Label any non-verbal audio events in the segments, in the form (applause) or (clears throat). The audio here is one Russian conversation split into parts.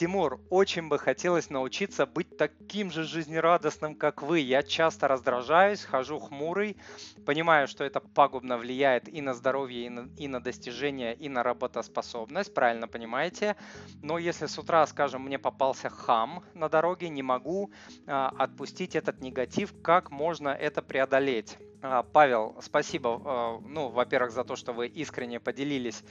Тимур, очень бы хотелось научиться быть таким же жизнерадостным, как вы. Я часто раздражаюсь, хожу хмурый, понимаю, что это пагубно влияет и на здоровье, и на, и на достижение, и на работоспособность, правильно понимаете. Но если с утра, скажем, мне попался хам на дороге, не могу а, отпустить этот негатив, как можно это преодолеть? А, Павел, спасибо, а, ну, во-первых, за то, что вы искренне поделились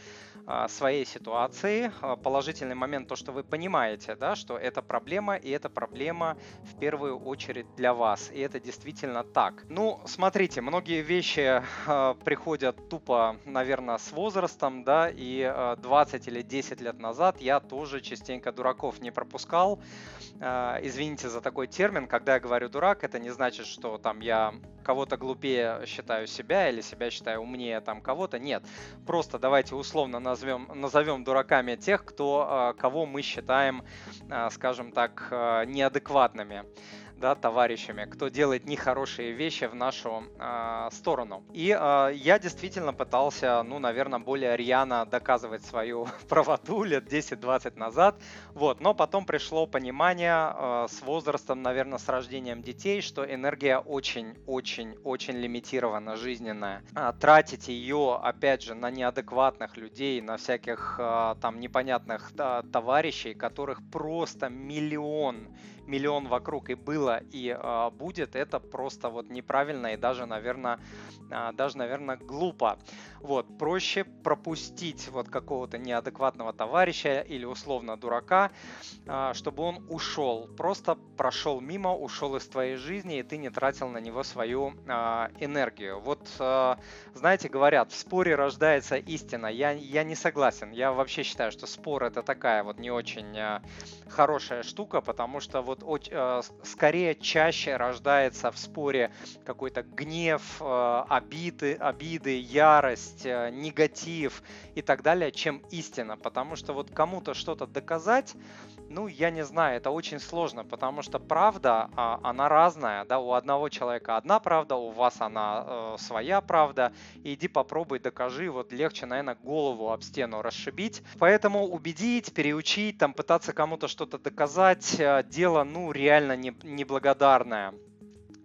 а, своей ситуацией. Положительный момент то, что вы понимаете, да, что это проблема, и это проблема в первую очередь для вас. И это действительно так. Ну, смотрите, многие вещи приходят тупо, наверное, с возрастом, да, и 20 или 10 лет назад я тоже частенько дураков не пропускал. Извините за такой термин, когда я говорю дурак, это не значит, что там я кого-то глупее считаю себя или себя считаю умнее там кого-то. Нет, просто давайте условно назовем, назовем дураками тех, кто, а, кого мы считаем, а, скажем так, а, неадекватными да, товарищами, кто делает нехорошие вещи в нашу э, сторону. И э, я действительно пытался, ну, наверное, более рьяно доказывать свою (laughs) правоту лет 10-20 назад, вот, но потом пришло понимание э, с возрастом, наверное, с рождением детей, что энергия очень-очень-очень лимитирована, жизненная. А, тратить ее, опять же, на неадекватных людей, на всяких э, там непонятных э, товарищей, которых просто миллион миллион вокруг и было, и э, будет, это просто вот неправильно и даже, наверное, э, даже, наверное, глупо. Вот, проще пропустить вот какого-то неадекватного товарища или условно дурака, э, чтобы он ушел, просто прошел мимо, ушел из твоей жизни, и ты не тратил на него свою энергию. Вот, знаете, говорят, в споре рождается истина. Я, я не согласен. Я вообще считаю, что спор это такая вот не очень хорошая штука, потому что вот скорее чаще рождается в споре какой-то гнев, э, обиды, обиды, ярость, э, негатив и так далее, чем истина. Потому что вот кому-то что-то доказать, ну, я не знаю, это очень сложно, потому что правда, а, она разная, да, у одного человека одна правда, у вас она своя правда, иди попробуй, докажи, вот легче, наверное, голову об стену расшибить. Поэтому убедить, переучить, там пытаться кому-то что-то доказать, дело, ну, реально не, неблагодарная.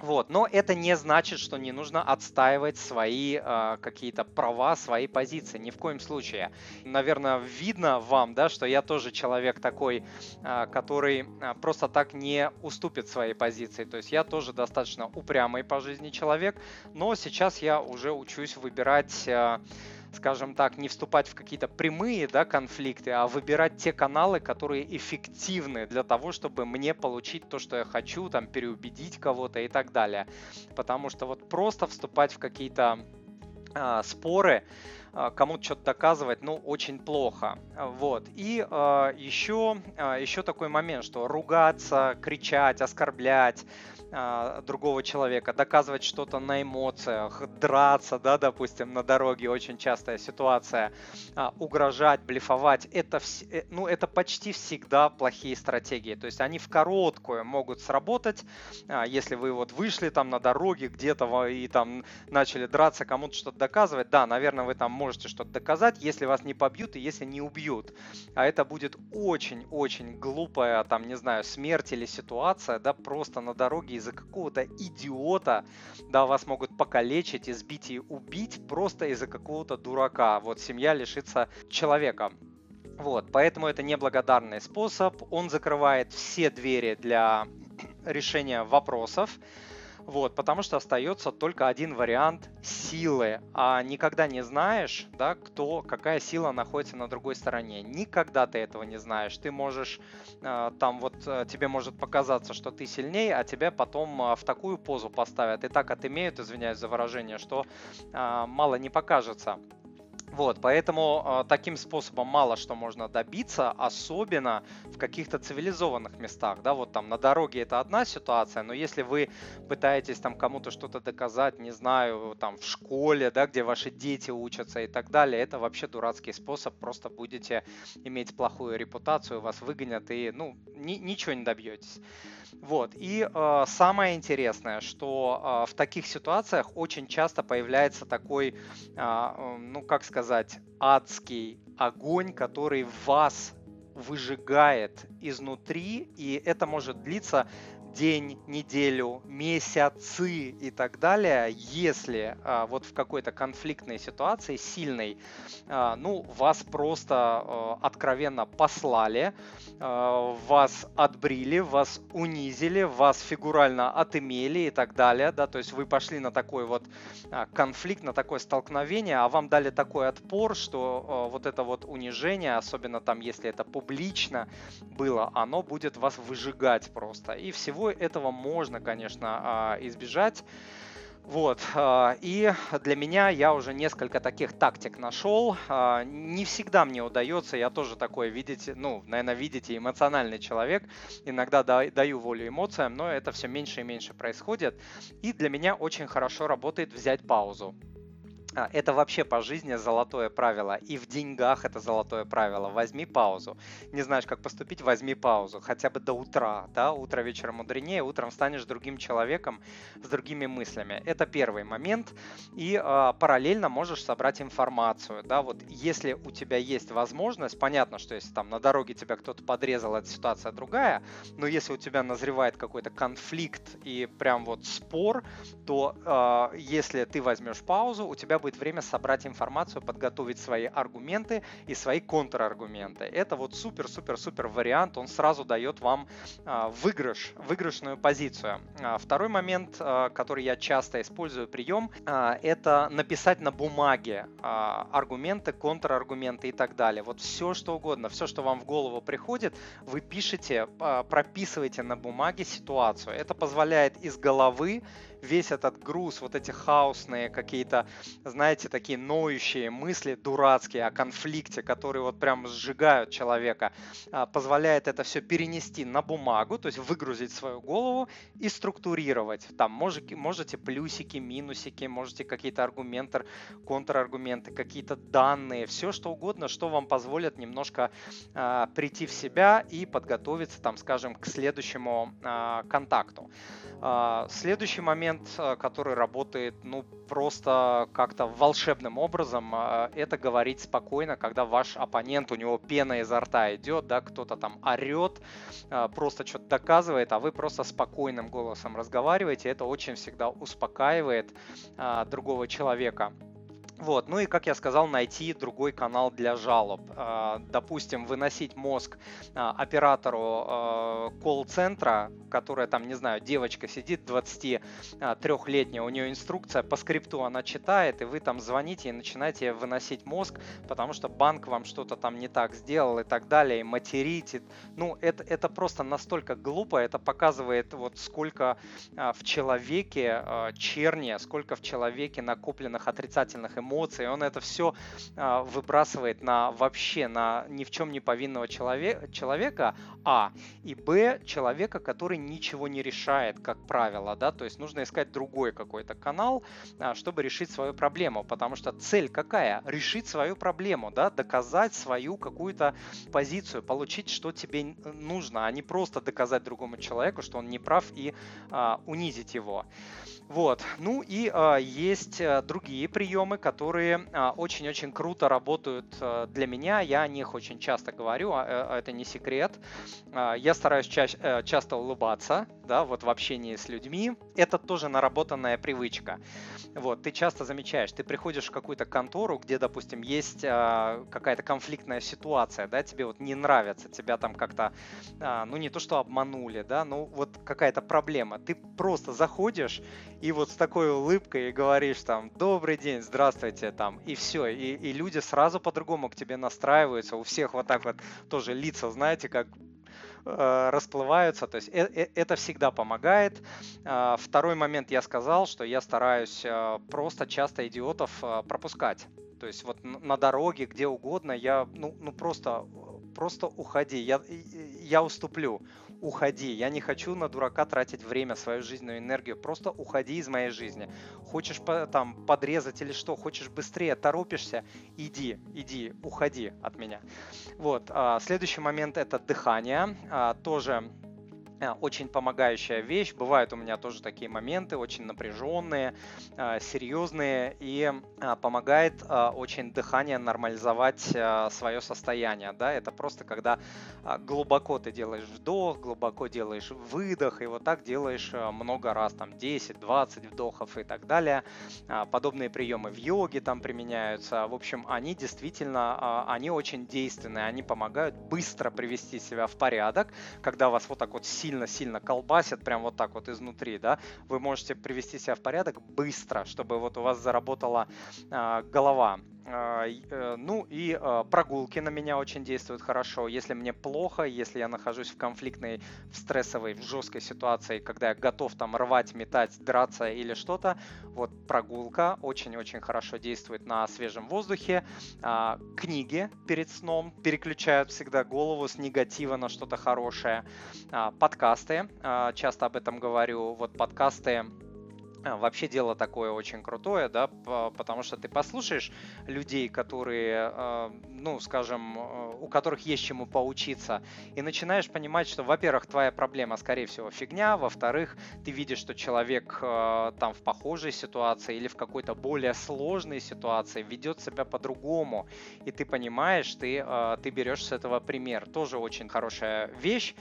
Вот. Но это не значит, что не нужно отстаивать свои э, какие-то права, свои позиции. Ни в коем случае. Наверное, видно вам, да, что я тоже человек такой, э, который э, просто так не уступит своей позиции. То есть я тоже достаточно упрямый по жизни человек, но сейчас я уже учусь выбирать... Э, скажем так, не вступать в какие-то прямые да, конфликты, а выбирать те каналы, которые эффективны для того, чтобы мне получить то, что я хочу, там, переубедить кого-то и так далее. Потому что вот просто вступать в какие-то э, споры, а, кому-то что-то доказывать, ну, очень плохо. Вот. И э, еще, э, еще такой момент, что ругаться, кричать, оскорблять, а, другого человека, доказывать что-то на эмоциях, драться, да, допустим, на дороге, очень частая ситуация, а, угрожать, блефовать, это, вс- э, ну, это почти всегда плохие стратегии. То есть они в короткую могут сработать, а, если вы вот вышли там на дороге где-то и там начали драться, кому-то что-то доказывать, да, наверное, вы там можете что-то доказать, если вас не побьют и если не убьют. А это будет очень-очень глупая, там, не знаю, смерть или ситуация, да, просто на дороге из-за какого-то идиота, да, вас могут покалечить, избить и убить просто из-за какого-то дурака. Вот семья лишится человека. Вот, поэтому это неблагодарный способ. Он закрывает все двери для (clears throat) решения вопросов. Вот, потому что остается только один вариант силы, а никогда не знаешь, да, кто, какая сила находится на другой стороне. Никогда ты этого не знаешь. Ты можешь, э, там вот э, тебе может показаться, что ты сильнее, а тебя потом э, в такую позу поставят и так отымеют, извиняюсь за выражение, что мало не покажется. Вот, поэтому э, таким способом мало что можно добиться, особенно в каких-то цивилизованных местах, да, вот там на дороге это одна ситуация, но если вы пытаетесь там кому-то что-то доказать, не знаю, там в школе, да, где ваши дети учатся и так далее, это вообще дурацкий способ, просто будете иметь плохую репутацию, вас выгонят и, ну, ни, ничего не добьетесь. Вот. И э, самое интересное, что э, в таких ситуациях очень часто появляется такой, э, ну как сказать, адский огонь, который вас выжигает изнутри, и это может длиться день, неделю, месяцы и так далее, если а, вот в какой-то конфликтной ситуации сильной, а, ну, вас просто а, откровенно послали, а, вас отбрили, вас унизили, вас фигурально отымели и так далее, да, то есть вы пошли на такой вот а, конфликт, на такое столкновение, а вам дали такой отпор, что а, вот это вот унижение, особенно там, если это публично было, оно будет вас выжигать просто. И всего всего этого можно, конечно, а, избежать. Вот, а, и для меня я уже несколько таких тактик нашел. А, не всегда мне удается, я тоже такой, видите, ну, наверное, видите, эмоциональный человек. Иногда даю волю эмоциям, но это все меньше и меньше происходит. И для меня очень хорошо работает взять паузу. А, это вообще по жизни золотое правило. И в деньгах это золотое правило. Возьми паузу. Не знаешь, как поступить, возьми паузу. Хотя бы до утра. Да? Утро вечером мудренее. Утром станешь другим человеком с другими мыслями. Это первый момент. И э, параллельно можешь собрать информацию. Да? Вот если у тебя есть возможность, понятно, что если там на дороге тебя кто-то подрезал, эта ситуация другая. Но если у тебя назревает какой-то конфликт и прям вот спор, то э, если ты возьмешь паузу, у тебя будет время собрать информацию, подготовить свои аргументы и свои контраргументы. Это вот супер-супер-супер вариант, он сразу дает вам а, выигрыш, выигрышную позицию. А, второй момент, а, который я часто использую прием, это написать на бумаге аргументы, контраргументы и так далее. Вот все, что угодно, все, что вам в голову приходит, вы пишете, прописываете на бумаге ситуацию. Это позволяет из головы весь этот груз, вот эти хаосные какие-то, знаете, такие ноющие мысли дурацкие о конфликте, которые вот прям сжигают человека, а, позволяет это все перенести на бумагу, то есть выгрузить свою голову и структурировать. Там можете, можете плюсики, минусики, можете какие-то аргументы, контраргументы, какие-то данные, все что угодно, что вам позволит немножко а, прийти в себя и подготовиться, там, скажем, к следующему а, контакту. А, следующий момент, а, который работает, ну, просто как-то волшебным образом, а, это говорить спокойно, когда ваш оппонент, у него пена изо рта идет, да, кто-то там орет, просто что-то доказывает, а вы просто спокойным голосом разговариваете, это очень всегда успокаивает другого человека. Вот, ну и, как я сказал, найти другой канал для жалоб. А, допустим, выносить мозг а, оператору а, колл-центра, которая там, не знаю, девочка сидит 23-летняя, у нее инструкция по скрипту она читает, и вы там звоните и начинаете выносить мозг, потому что банк вам что-то там не так сделал и так далее, и материте. Ну, это, это просто настолько глупо, это показывает вот сколько в человеке черни, сколько в человеке накопленных отрицательных эмоций, эмоции, он это все а, выбрасывает на вообще на ни в чем не повинного человека, а, и б, человека, который ничего не решает, как правило, да, то есть нужно искать другой какой-то канал, а, чтобы решить свою проблему, потому что цель какая? Решить свою проблему, да, доказать свою какую-то позицию, получить, что тебе нужно, а не просто доказать другому человеку, что он не прав и а, унизить его. Вот. Ну и а, есть а, другие приемы, которые а, очень-очень круто работают а, для меня. Я о них очень часто говорю, а, а, это не секрет. Я стараюсь ча- а, часто улыбаться, да, вот в общении с людьми. Это тоже наработанная привычка. Вот, ты часто замечаешь, ты приходишь в какую-то контору, где, допустим, есть а, какая-то конфликтная ситуация, да, тебе вот не нравится, тебя там как-то, а, ну не то что обманули, да, ну вот какая-то проблема. Ты просто заходишь и вот с такой улыбкой говоришь там «Добрый день, здравствуйте» там, и все, и, и люди сразу по-другому к тебе настраиваются, у всех вот так вот тоже лица, знаете, как э, расплываются, то есть э, э, это всегда помогает. Э, второй момент я сказал, что я стараюсь э, просто часто идиотов э, пропускать. То есть вот на дороге, где угодно, я ну, ну просто, просто уходи, я, я уступлю уходи. Я не хочу на дурака тратить время, свою жизненную энергию. Просто уходи из моей жизни. Хочешь там подрезать или что, хочешь быстрее, торопишься, иди, иди, уходи от меня. Вот. А, следующий момент это дыхание. А, тоже очень помогающая вещь. Бывают у меня тоже такие моменты, очень напряженные, э, серьезные, и э, помогает очень дыхание нормализовать свое состояние. Да? Это просто когда глубоко ты делаешь вдох, глубоко делаешь выдох, и вот так делаешь много раз, там 10-20 вдохов и так далее. Подобные приемы в йоге там применяются. В общем, они действительно, они очень действенные, они помогают быстро привести себя в порядок, когда вас вот так вот сильно-сильно колбасит, прям вот так вот изнутри, да, вы можете привести себя в порядок быстро, чтобы вот у вас заработала э, голова. А, э, ну и а, прогулки на меня очень действуют хорошо. Если мне плохо, если я нахожусь в конфликтной, в стрессовой, в жесткой ситуации, когда я готов там рвать, метать, драться или что-то, вот прогулка очень-очень хорошо действует на свежем воздухе. А, книги перед сном переключают всегда голову с негатива на что-то хорошее. Подкасты, часто об этом говорю. Вот подкасты вообще дело такое очень крутое, да, потому что ты послушаешь людей, которые, а, ну, скажем, а, у которых есть чему поучиться, и начинаешь понимать, что, во-первых, твоя проблема, скорее всего, фигня, во-вторых, ты видишь, что человек там в похожей ситуации или в какой-то более сложной ситуации ведет себя по-другому, и ты понимаешь, ты, ты берешь с этого пример. Тоже очень хорошая вещь.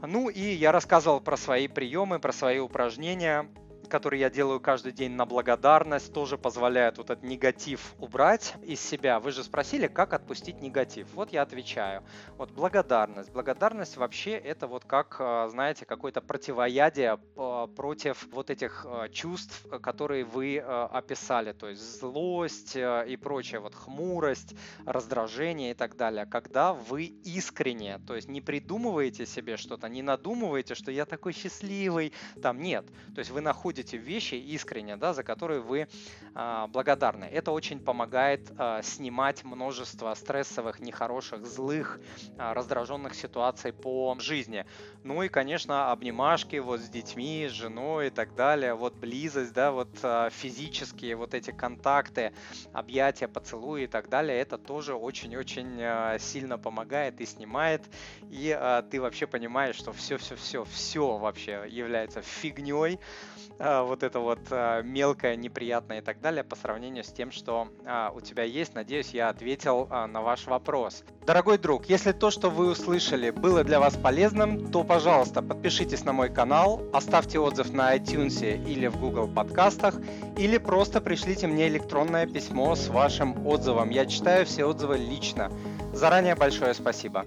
Ну и я рассказывал про свои приемы, про свои упражнения который я делаю каждый день на благодарность, тоже позволяет вот этот негатив убрать из себя. Вы же спросили, как отпустить негатив. Вот я отвечаю. Вот благодарность. Благодарность вообще это вот как, э, знаете, какое-то противоядие э, против вот этих э, чувств, которые вы описали. То есть злость и прочее, вот хмурость, раздражение и так далее. Когда вы искренне, то есть не придумываете себе что-то, не надумываете, что я такой счастливый, там нет. То есть вы находите находите вещи искренне, да, за которые вы э, благодарны. Это очень помогает э, снимать множество стрессовых, нехороших, злых, э, раздраженных ситуаций по жизни. Ну и, конечно, обнимашки вот с детьми, с женой и так далее, вот близость, да, вот э, физические вот эти контакты, объятия, поцелуи и так далее, это тоже очень-очень э, сильно помогает и снимает, и э, ты вообще понимаешь, что все-все-все, все вообще является фигней, вот это вот а, мелкое, неприятное и так далее по сравнению с тем, что а, у тебя есть. Надеюсь, я ответил на ваш вопрос. Дорогой друг, если то, что вы услышали, было для вас полезным, то, пожалуйста, подпишитесь на мой канал, оставьте отзыв на iTunes или в Google подкастах, или просто пришлите мне электронное письмо с вашим отзывом. Я читаю все отзывы лично. Заранее большое спасибо.